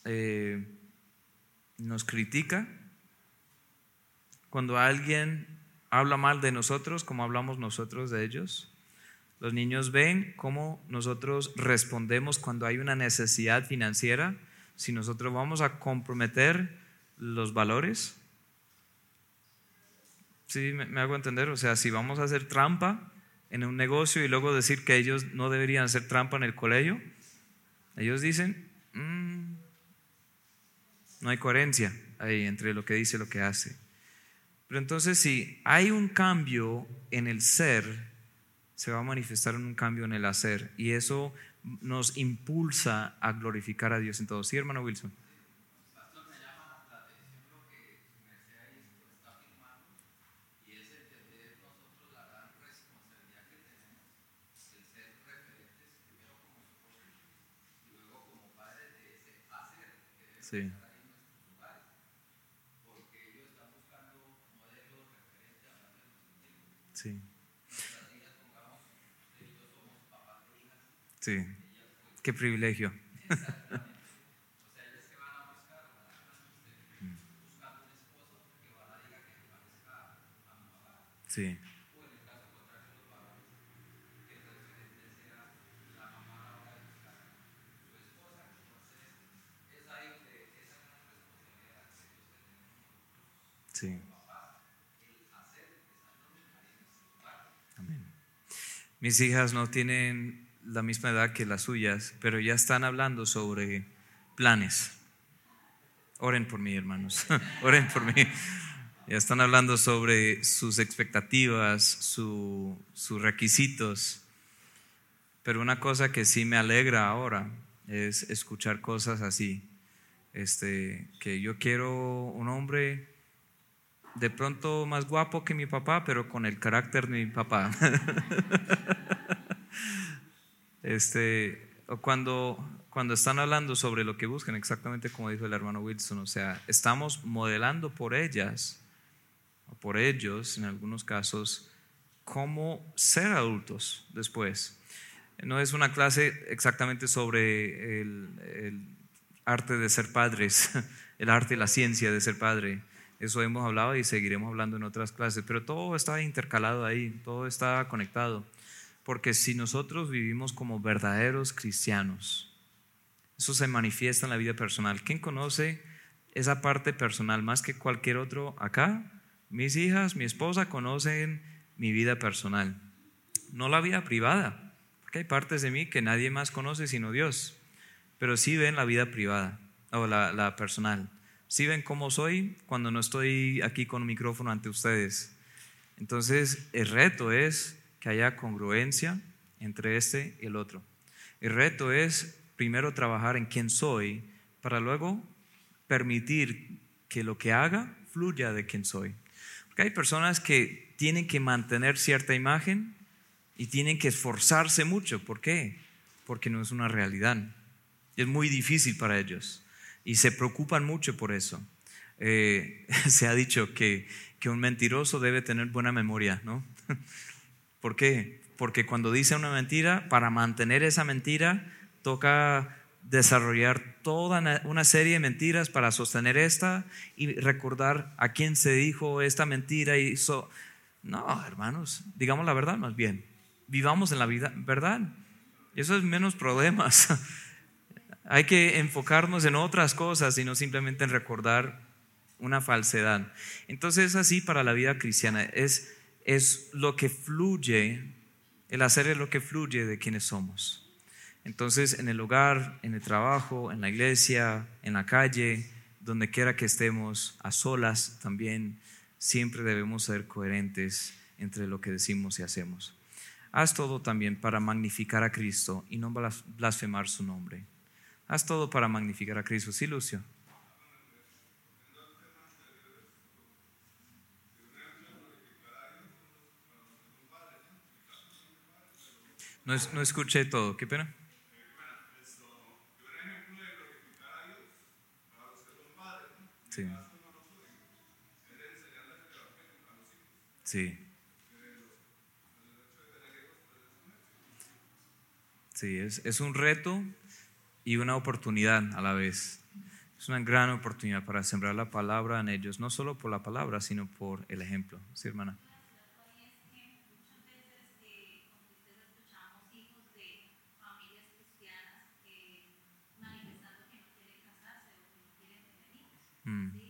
eh, nos critica, cuando alguien habla mal de nosotros, como hablamos nosotros de ellos. Los niños ven cómo nosotros respondemos cuando hay una necesidad financiera, si nosotros vamos a comprometer los valores Sí, me, hago entender. O sea, si vamos a hacer trampa en un negocio y luego decir que ellos no deberían hacer trampa en el colegio, ellos dicen, mm, no hay coherencia ahí entre lo que dice y lo que hace. Pero entonces si hay un cambio en el ser, se va a manifestar en un cambio en el hacer. Y eso nos impulsa a glorificar a Dios en todo. Sí, hermano Wilson. Sí. Sí. Qué privilegio. Sí. Mis hijas no tienen la misma edad que las suyas, pero ya están hablando sobre planes. Oren por mí, hermanos. [laughs] Oren por mí. Ya están hablando sobre sus expectativas, sus requisitos. Pero una cosa que sí me alegra ahora es escuchar cosas así. Este, que yo quiero un hombre de pronto más guapo que mi papá, pero con el carácter de mi papá. [laughs] este, cuando, cuando están hablando sobre lo que buscan, exactamente como dijo el hermano Wilson, o sea, estamos modelando por ellas, o por ellos en algunos casos, cómo ser adultos después. No es una clase exactamente sobre el, el arte de ser padres, [laughs] el arte y la ciencia de ser padre eso hemos hablado y seguiremos hablando en otras clases, pero todo está intercalado ahí, todo está conectado. Porque si nosotros vivimos como verdaderos cristianos, eso se manifiesta en la vida personal. ¿Quién conoce esa parte personal más que cualquier otro acá? Mis hijas, mi esposa conocen mi vida personal, no la vida privada, porque hay partes de mí que nadie más conoce sino Dios, pero sí ven la vida privada o la, la personal. Sí ven cómo soy cuando no estoy aquí con un micrófono ante ustedes. Entonces, el reto es que haya congruencia entre este y el otro. El reto es primero trabajar en quién soy para luego permitir que lo que haga fluya de quién soy. Porque hay personas que tienen que mantener cierta imagen y tienen que esforzarse mucho. ¿Por qué? Porque no es una realidad. Es muy difícil para ellos y se preocupan mucho por eso. Eh, [laughs] se ha dicho que, que un mentiroso debe tener buena memoria, ¿no? [laughs] ¿Por qué? Porque cuando dice una mentira, para mantener esa mentira, toca desarrollar toda una serie de mentiras para sostener esta y recordar a quién se dijo esta mentira y eso. No, hermanos, digamos la verdad más bien. Vivamos en la vida, ¿verdad? Eso es menos problemas. [laughs] Hay que enfocarnos en otras cosas y no simplemente en recordar una falsedad. Entonces es así para la vida cristiana. Es es lo que fluye, el hacer es lo que fluye de quienes somos. Entonces, en el hogar, en el trabajo, en la iglesia, en la calle, donde quiera que estemos, a solas también, siempre debemos ser coherentes entre lo que decimos y hacemos. Haz todo también para magnificar a Cristo y no blasfemar su nombre. Haz todo para magnificar a Cristo. Sí, Lucio. No, no escuché todo, qué pena. Sí. Sí. Sí, es, es un reto y una oportunidad a la vez. Es una gran oportunidad para sembrar la palabra en ellos, no solo por la palabra, sino por el ejemplo. Sí, hermana. Mm.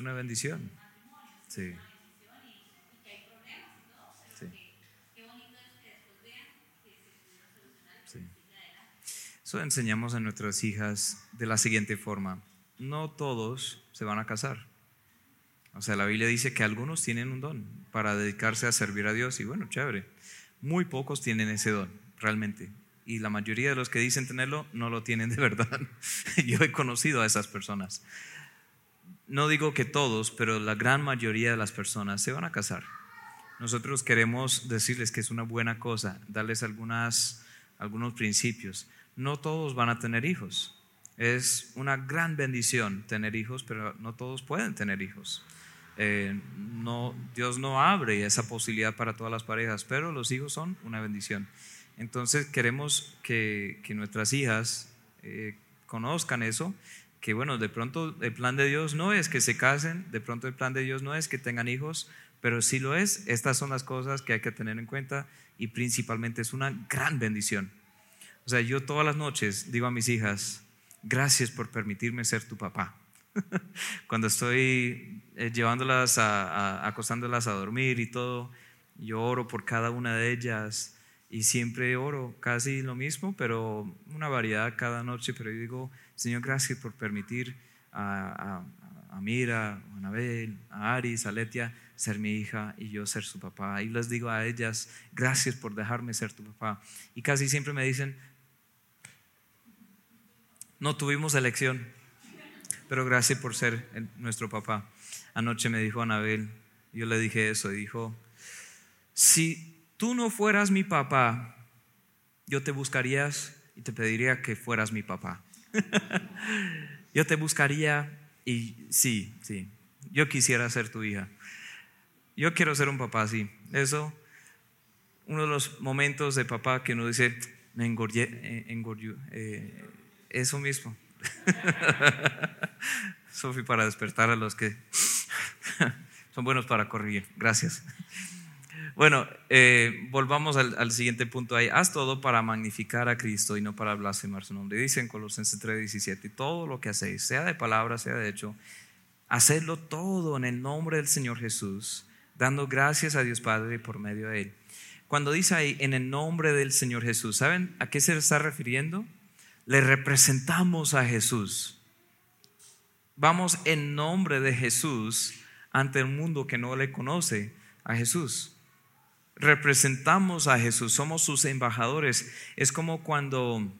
Una bendición. Sí. Eso enseñamos a nuestras hijas de la siguiente forma. No todos se van a casar. O sea, la Biblia dice que algunos tienen un don para dedicarse a servir a Dios y bueno, chévere. Muy pocos tienen ese don, realmente. Y la mayoría de los que dicen tenerlo no lo tienen de verdad. [laughs] Yo he conocido a esas personas no digo que todos, pero la gran mayoría de las personas se van a casar. Nosotros queremos decirles que es una buena cosa, darles algunas, algunos principios. No todos van a tener hijos. Es una gran bendición tener hijos, pero no todos pueden tener hijos. Eh, Dios no abre esa posibilidad para todas las parejas, pero los hijos son una bendición. Entonces queremos que, nuestras hijas eh, conozcan eso que bueno, de pronto el plan de Dios no es que se casen, de pronto el plan de Dios no es que tengan hijos, pero si lo es, estas son las cosas que hay que tener en cuenta y principalmente es una gran bendición. O sea, yo todas las noches digo a mis hijas, gracias por permitirme ser tu papá. [laughs] Cuando estoy eh, llevándolas a, acostándolas a dormir y todo, yo oro por cada una de ellas y siempre oro casi lo mismo, pero una variedad cada noche, pero yo digo, Señor, gracias por permitir a, a, Mira, a Anabel, a Aris, a Letia ser mi hija y yo ser su papá. Y les digo a ellas, gracias por dejarme ser tu papá. Y casi siempre me dicen, no tuvimos elección, pero gracias por ser nuestro papá. Anoche me dijo Anabel, Yo le dije eso y dijo, si tú no fueras mi papá, yo te buscarías y te pediría que fueras mi papá. [laughs] yo te buscaría y sí, sí, yo quisiera ser tu hija. Yo quiero ser un papá así. Eso, uno de los momentos de papá que uno dice, me engordé, eh, eh, eso mismo. [laughs] Sofi, para despertar a los que [laughs] son buenos para corregir. Gracias. Bueno, eh, volvamos al, siguiente punto ahí. Haz todo para magnificar a Cristo y no para blasfemar su nombre. Dice en Colosenses 3:17, y todo lo que hacéis, sea de palabra, sea de hecho, hacedlo todo en el nombre del Señor Jesús, dando gracias a Dios Padre por medio de Él. Cuando dice ahí, en el nombre del Señor Jesús, ¿saben a qué se está refiriendo? Le representamos a Jesús. Vamos en nombre de Jesús ante el mundo que no le conoce a Jesús. Representamos a Jesús, somos sus embajadores. Es como cuando,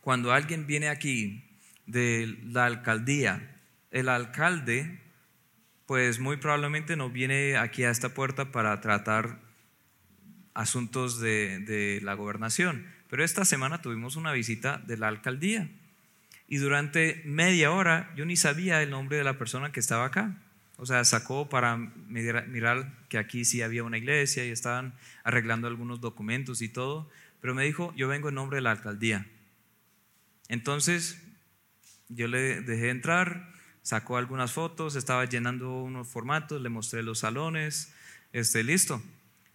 cuando alguien viene aquí de la alcaldía, el alcalde, pues muy probablemente no viene aquí a esta puerta para tratar asuntos de, de la gobernación. Pero esta semana tuvimos una visita de la alcaldía y durante media hora yo ni sabía el nombre de la persona que estaba acá. O sea, sacó para mirar que aquí sí había una iglesia y estaban arreglando algunos documentos y todo, pero me dijo, yo vengo en nombre de la alcaldía. Entonces, yo le dejé entrar, sacó algunas fotos, estaba llenando unos formatos, le mostré los salones, este, listo.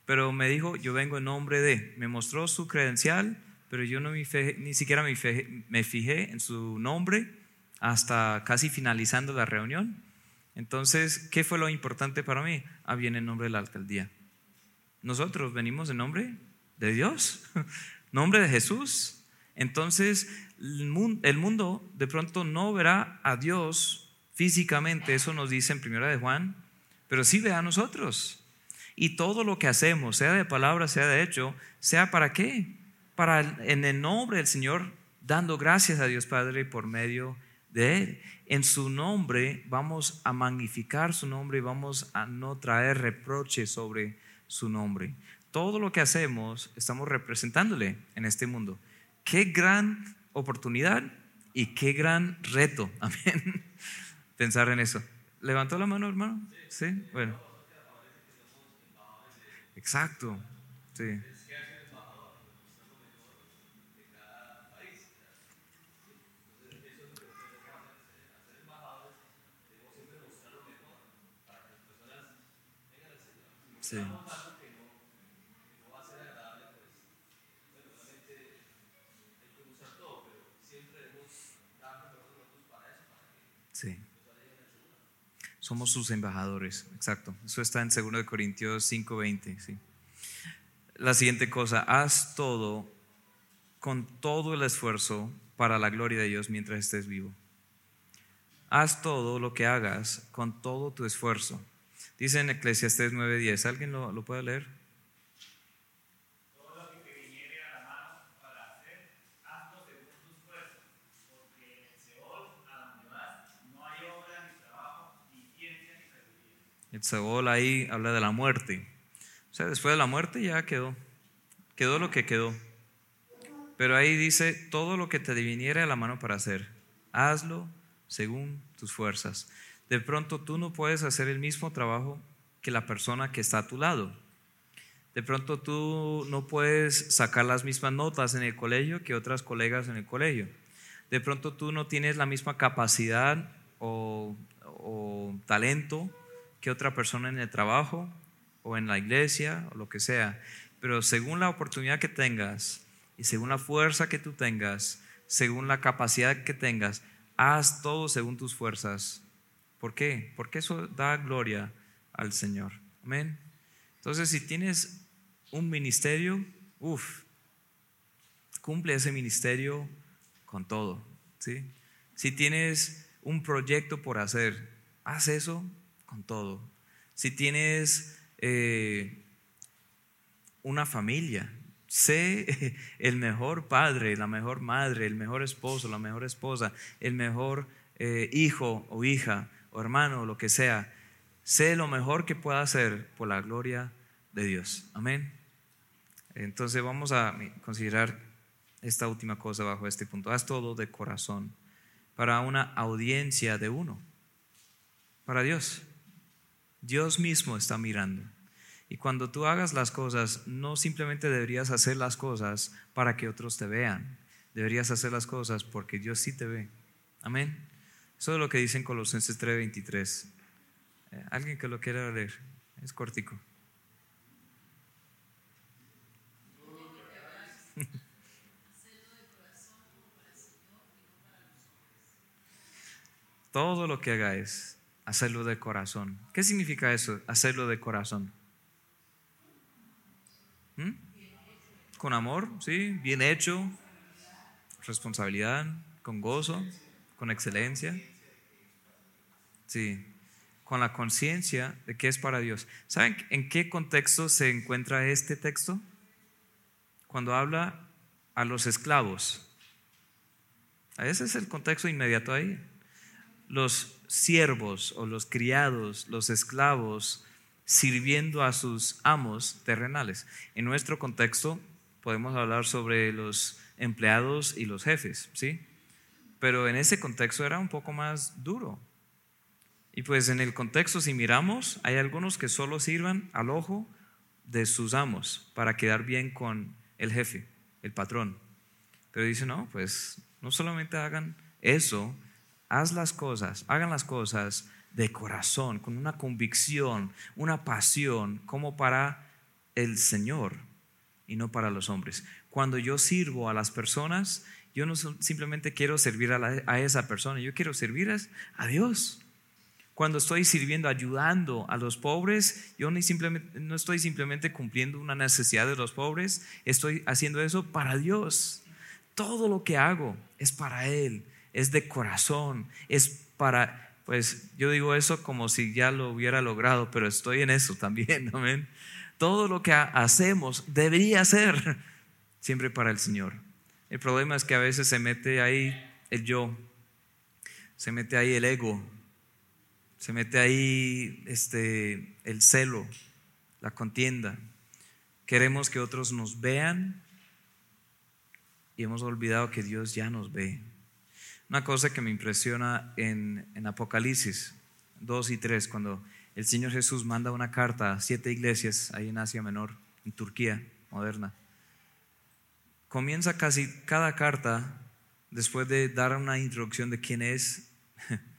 Pero me dijo, yo vengo en nombre de, me mostró su credencial, pero yo no me ni siquiera me, me fijé en su nombre hasta casi finalizando la reunión. Entonces, ¿qué fue lo importante para mí? Ah, viene en nombre de la alcaldía. Nosotros venimos en nombre de Dios, [laughs] nombre de Jesús. Entonces, el mundo de pronto no verá a Dios físicamente, eso nos dice en Primera de Juan, pero sí ve a nosotros. Y todo lo que hacemos, sea de palabra, sea de hecho, sea para qué? Para en el nombre del Señor, dando gracias a Dios Padre por medio de Él en su nombre vamos a magnificar su nombre y vamos a no traer reproches sobre su nombre. Todo lo que hacemos estamos representándole en este mundo. Qué gran oportunidad y qué gran reto. [laughs] Amén. Pensar en eso. ¿Levantó la mano, hermano? Sí. Bueno. Exacto. Sí. Sí. Somos sus embajadores, exacto. Eso está en 2 Corintios 5:20. Sí. La siguiente cosa, haz todo con todo el esfuerzo para la gloria de Dios mientras estés vivo. Haz todo lo que hagas con todo tu esfuerzo Dice en Eclesiastés 9:10, ¿alguien lo, lo puede leer? El Seol ahí habla de la muerte. O sea, después de la muerte ya quedó. Quedó lo que quedó. Pero ahí dice, todo lo que te viniera a la mano para hacer, hazlo según tus fuerzas de pronto tú no puedes hacer el mismo trabajo que la persona que está a tu lado. De pronto tú no puedes sacar las mismas notas en el colegio que otras colegas en el colegio. De pronto tú no tienes la misma capacidad o, talento que otra persona en el trabajo o en la iglesia o lo que sea. Pero según la oportunidad que tengas y según la fuerza que tú tengas, según la capacidad que tengas, haz todo según tus fuerzas ¿Por qué? Porque eso da gloria al Señor. Amén. Entonces, si tienes un ministerio, uff, cumple ese ministerio con todo. Si tienes un proyecto por hacer, haz eso con todo. Si tienes eh, una familia, sé [laughs] el mejor padre, la mejor madre, el mejor esposo, la mejor esposa, el mejor eh, hijo o hija o hermano lo que sea, Sé lo mejor que pueda hacer por la gloria de Dios. Amén. Entonces vamos a considerar esta última cosa bajo este punto. Haz todo de corazón para una audiencia de uno, para Dios. Dios mismo está mirando. Y cuando tú hagas las cosas, no simplemente deberías hacer las cosas para que otros te vean. Deberías hacer las cosas porque Dios sí te ve. Amén. Eso es lo que dicen Colosenses 3:23. Eh, Alguien que lo quiera leer. Es cortico. [laughs] Todo lo que hagáis, hacerlo de corazón. ¿Qué significa eso? Hacerlo de corazón. ¿Mm? Con amor, sí, bien hecho, responsabilidad, con gozo, con excelencia. Sí, con la conciencia de que es para Dios. ¿Saben en qué contexto se encuentra este texto? Cuando habla a los esclavos. Ese es el contexto inmediato ahí. Los siervos o los criados, los esclavos, sirviendo a sus amos terrenales. En nuestro contexto podemos hablar sobre los empleados y los jefes, ¿sí? Pero en ese contexto era un poco más duro. Y pues en el contexto, si miramos, hay algunos que solo sirvan al ojo de sus amos para quedar bien con el jefe, el patrón. Pero dice, no, pues no solamente hagan eso, haz las cosas, hagan las cosas de corazón, con una convicción, una pasión, como para el Señor y no para los hombres. Cuando yo sirvo a las personas, yo no simplemente quiero servir a, esa persona, yo quiero servir a Dios. Cuando estoy sirviendo, ayudando a los pobres, yo simplemente, no estoy simplemente cumpliendo una necesidad de los pobres, estoy haciendo eso para Dios. Todo lo que hago es para Él, es de corazón, es para, pues yo digo eso como si ya lo hubiera logrado, pero estoy en eso también, [laughs] amén. Todo lo que hacemos debería ser siempre para el Señor. El problema es que a veces se mete ahí el yo, se mete ahí el ego, se mete ahí este, el celo, la contienda. Queremos que otros nos vean y hemos olvidado que Dios ya nos ve. Una cosa que me impresiona en, en Apocalipsis 2 y 3, cuando el Señor Jesús manda una carta a siete iglesias ahí en Asia Menor, en Turquía moderna. Comienza casi cada carta después de dar una introducción de quién es [laughs]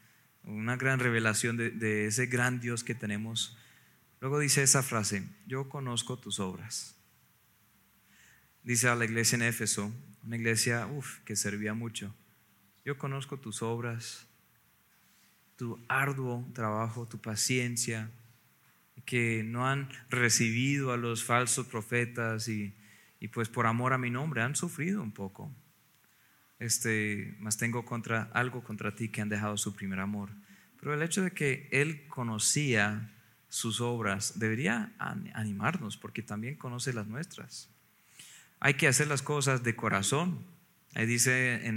una gran revelación de, ese gran Dios que tenemos. Luego dice esa frase, yo conozco tus obras. Dice a la iglesia en Éfeso, una iglesia que servía mucho, yo conozco tus obras, tu arduo trabajo, tu paciencia, que no han recibido a los falsos profetas y, y pues por amor a mi nombre han sufrido un poco este, más tengo contra, algo contra ti que han dejado su primer amor. Pero el hecho de que Él conocía sus obras debería animarnos porque también conoce las nuestras. Hay que hacer las cosas de corazón. Ahí dice en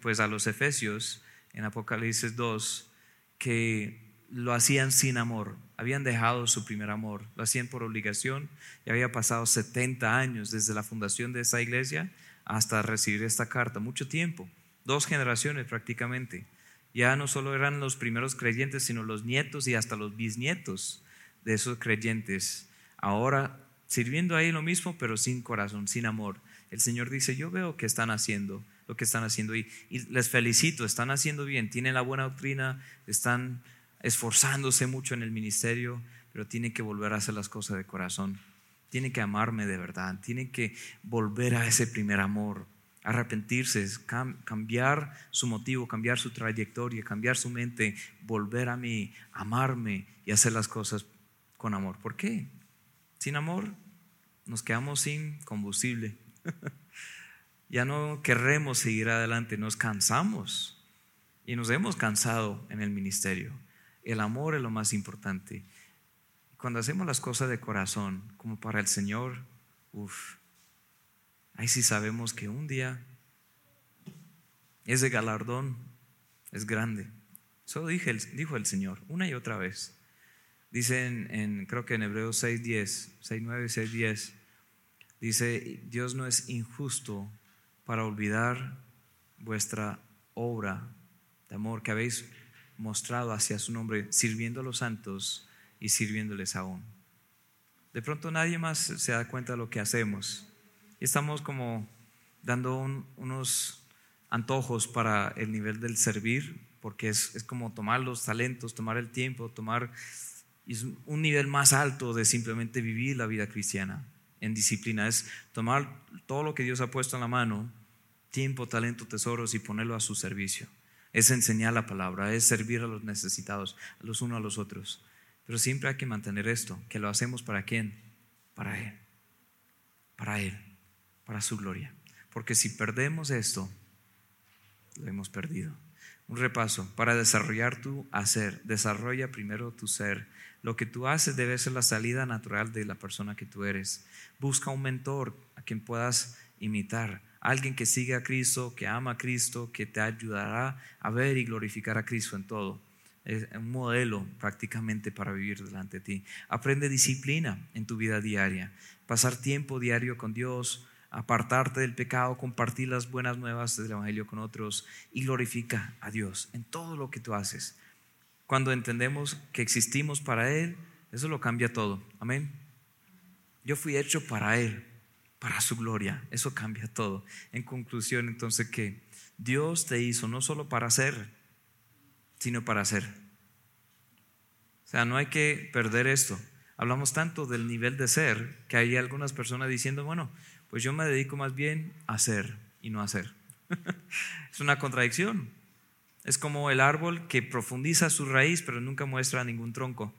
pues a los Efesios en Apocalipsis 2 que lo hacían sin amor, habían dejado su primer amor, lo hacían por obligación y había pasado 70 años desde la fundación de esa iglesia hasta recibir esta carta, mucho tiempo, dos generaciones prácticamente. Ya no solo eran los primeros creyentes, sino los nietos y hasta los bisnietos de esos creyentes. Ahora sirviendo ahí lo mismo, pero sin corazón, sin amor. El Señor dice, yo veo que están haciendo lo que están haciendo y, y les felicito, están haciendo bien, tienen la buena doctrina, están esforzándose mucho en el ministerio, pero tienen que volver a hacer las cosas de corazón tiene que amarme de verdad, tiene que volver a ese primer amor, arrepentirse, cambiar su motivo, cambiar su trayectoria, cambiar su mente, volver a mí, amarme y hacer las cosas con amor. ¿Por qué? Sin amor nos quedamos sin combustible. [laughs] ya no querremos seguir adelante, nos cansamos y nos hemos cansado en el ministerio. El amor es lo más importante. Cuando hacemos las cosas de corazón, como para el Señor, uff, ahí sí sabemos que un día ese galardón es grande. Eso dijo el Señor una y otra vez. Dice en, creo que en Hebreos 6.10, 6.9 6.10, dice, Dios no es injusto para olvidar vuestra obra de amor que habéis mostrado hacia su nombre, sirviendo a los santos y sirviéndoles aún. De pronto nadie más se da cuenta de lo que hacemos. Y estamos como dando unos antojos para el nivel del servir, porque es, es, como tomar los talentos, tomar el tiempo, tomar un nivel más alto de simplemente vivir la vida cristiana en disciplina. Es tomar todo lo que Dios ha puesto en la mano, tiempo, talento, tesoros y ponerlo a su servicio. Es enseñar la palabra, es servir a los necesitados, a los unos a los otros. Pero siempre hay que mantener esto, que lo hacemos para quién? Para Él. Para Él, para su gloria. Porque si perdemos esto, lo hemos perdido. Un repaso, para desarrollar tu hacer, desarrolla primero tu ser. Lo que tú haces debe ser la salida natural de la persona que tú eres. Busca un mentor a quien puedas imitar, alguien que siga a Cristo, que ama a Cristo, que te ayudará a ver y glorificar a Cristo en todo. Es un modelo prácticamente para vivir delante de ti. Aprende disciplina en tu vida diaria, pasar tiempo diario con Dios, apartarte del pecado, compartir las buenas nuevas del Evangelio con otros y glorifica a Dios en todo lo que tú haces. Cuando entendemos que existimos para Él, eso lo cambia todo. Amén. Yo fui hecho para Él, para su gloria. Eso cambia todo. En conclusión, entonces, que Dios te hizo no solo para ser, sino para ser. O sea, no hay que perder esto. Hablamos tanto del nivel de ser que hay algunas personas diciendo, bueno, pues yo me dedico más bien a hacer y no a hacer. [laughs] es una contradicción. Es como el árbol que profundiza su raíz pero nunca muestra ningún tronco.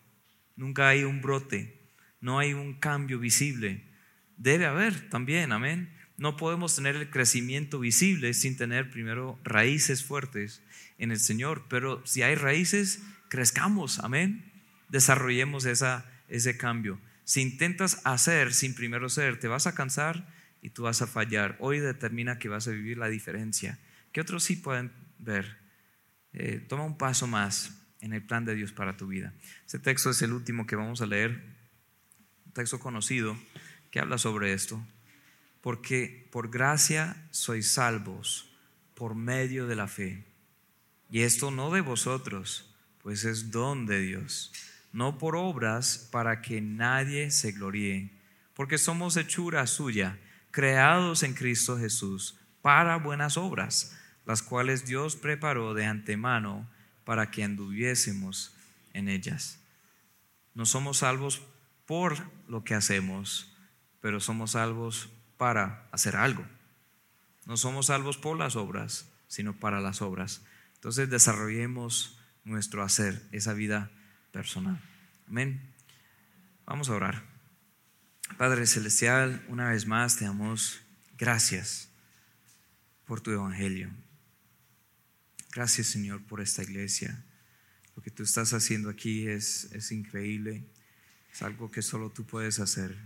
Nunca hay un brote, no hay un cambio visible. Debe haber también, amén. No podemos tener el crecimiento visible sin tener primero raíces fuertes en el Señor, pero si hay raíces, crezcamos, amén. Desarrollemos esa, ese cambio. Si intentas hacer sin primero ser, te vas a cansar y tú vas a fallar. Hoy determina que vas a vivir la diferencia. Que otros sí pueden ver. Eh, toma un paso más en el plan de Dios para tu vida. Este texto es el último que vamos a leer, un texto conocido que habla sobre esto. Porque por gracia sois salvos por medio de la fe. Y esto no de vosotros, pues es don de Dios, no por obras para que nadie se gloríe, porque somos hechura suya creados en Cristo Jesús para buenas obras, las cuales Dios preparó de antemano para que anduviésemos en ellas. No somos salvos por lo que hacemos, pero somos salvos para hacer algo. No somos salvos por las obras, sino para las obras. Entonces desarrollemos nuestro hacer, esa vida personal. Amén. Vamos a orar. Padre Celestial, una vez más te damos gracias por tu evangelio. Gracias Señor por esta iglesia. Lo que tú estás haciendo aquí es, es increíble. Es algo que solo tú puedes hacer.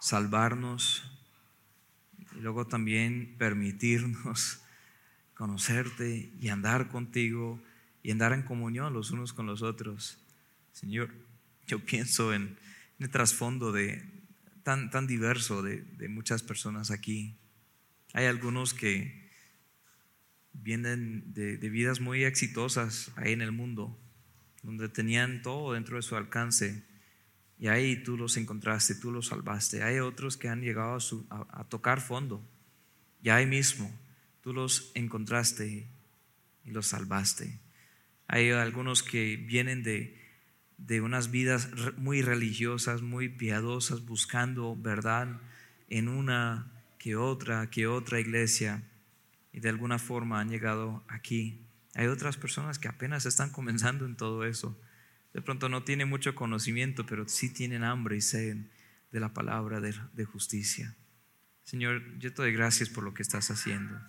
Salvarnos y luego también permitirnos [laughs] conocerte y andar contigo y andar en comunión los unos con los otros. Señor, yo pienso en el trasfondo de, tan, tan diverso de, muchas personas aquí. Hay algunos que vienen de, de, vidas muy exitosas ahí en el mundo, donde tenían todo dentro de su alcance. Y ahí tú los encontraste, tú los salvaste. Hay otros que han llegado a, tocar fondo. Y ahí mismo tú los encontraste y los salvaste. Hay algunos que vienen de, de unas vidas muy religiosas, muy piadosas, buscando verdad en una que otra, que otra iglesia, y de alguna forma han llegado aquí. Hay otras personas que apenas están comenzando en todo eso. De pronto no tienen mucho conocimiento, pero sí tienen hambre y sed de la palabra de, de justicia. Señor, yo te doy gracias por lo que estás haciendo,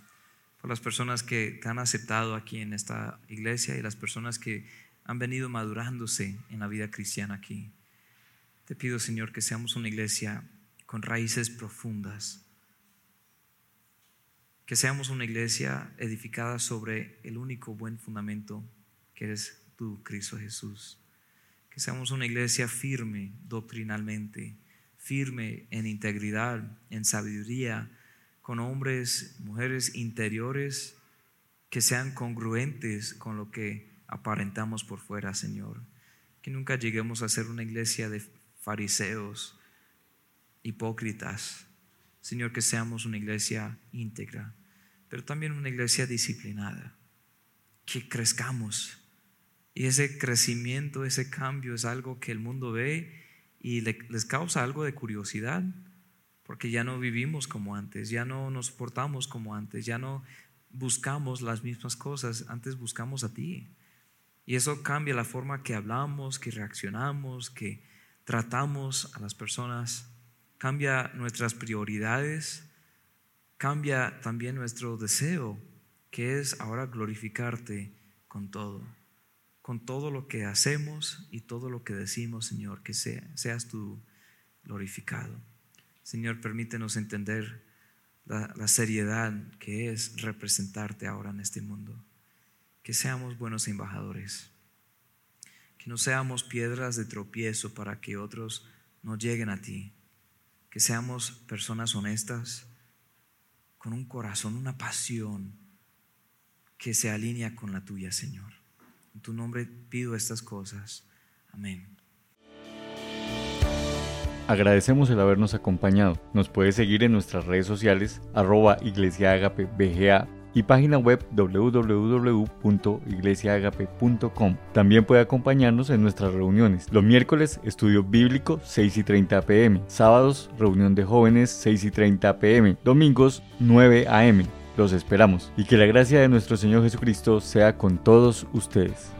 por las personas que te han aceptado aquí en esta iglesia y las personas que han venido madurándose en la vida cristiana aquí. Te pido, Señor, que seamos una iglesia con raíces profundas, que seamos una iglesia edificada sobre el único buen fundamento que eres tú, Cristo Jesús. Seamos una iglesia firme doctrinalmente, firme en integridad, en sabiduría, con hombres, mujeres interiores que sean congruentes con lo que aparentamos por fuera, Señor. Que nunca lleguemos a ser una iglesia de fariseos, hipócritas. Señor, que seamos una iglesia íntegra, pero también una iglesia disciplinada. Que crezcamos. Y ese crecimiento, ese cambio es algo que el mundo ve y les causa algo de curiosidad, porque ya no vivimos como antes, ya no nos portamos como antes, ya no buscamos las mismas cosas, antes buscamos a ti. Y eso cambia la forma que hablamos, que reaccionamos, que tratamos a las personas, cambia nuestras prioridades, cambia también nuestro deseo, que es ahora glorificarte con todo, con todo lo que hacemos y todo lo que decimos, Señor, que seas tú glorificado. Señor, permítenos entender la, seriedad que es representarte ahora en este mundo. Que seamos buenos embajadores. Que no seamos piedras de tropiezo para que otros no lleguen a ti. Que seamos personas honestas, con un corazón, una pasión que se alinea con la tuya, Señor. En tu nombre pido estas cosas. Amén. Agradecemos el habernos acompañado. Nos puede seguir en nuestras redes sociales arroba iglesiaagapebga y página web www.iglesiaagape.com. También puede acompañarnos en nuestras reuniones. Los miércoles, estudio bíblico 6 y 30 pm. Sábados, reunión de jóvenes 6 y 30 pm. Domingos 9 am. Los esperamos y que la gracia de nuestro Señor Jesucristo sea con todos ustedes.